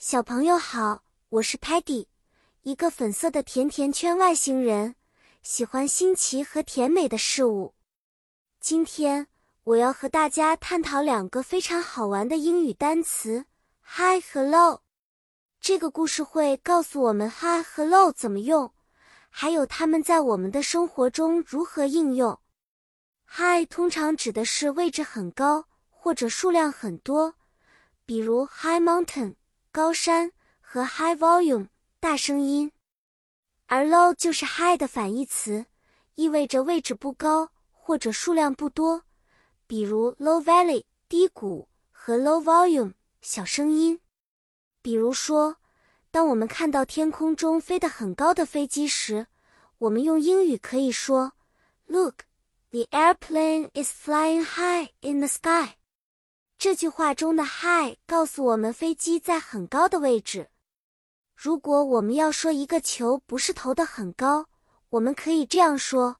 小朋友好，我是 Patty，一个粉色的甜甜圈外星人，喜欢新奇和甜美的事物。今天我要和大家探讨两个非常好玩的英语单词：hi 和 low。这个故事会告诉我们 hi 和 low 怎么用，还有它们在我们的生活中如何应用。hi 通常指的是位置很高或者数量很多，比如 high mountain。高山和 high volume 大声音，而 low 就是 high 的反义词，意味着位置不高或者数量不多，比如 low valley 低谷和 low volume 小声音。比如说，当我们看到天空中飞得很高的飞机时，我们用英语可以说：“Look, the airplane is flying high in the sky.” 这句话中的 high 告诉我们飞机在很高的位置。如果我们要说一个球不是投得很高，我们可以这样说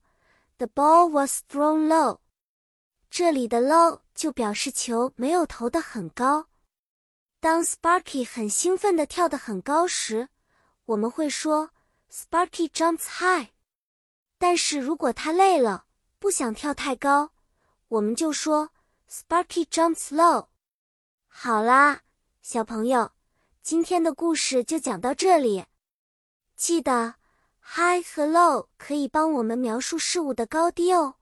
：The ball was thrown low。这里的 low 就表示球没有投得很高。当 Sparky 很兴奋地跳得很高时，我们会说 Sparky jumps high。但是如果他累了，不想跳太高，我们就说。Sparky jumps low。好啦，小朋友，今天的故事就讲到这里。记得 high 和 low 可以帮我们描述事物的高低哦。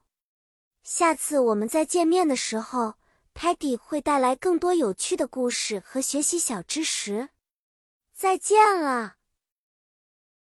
下次我们再见面的时候，Patty 会带来更多有趣的故事和学习小知识。再见了。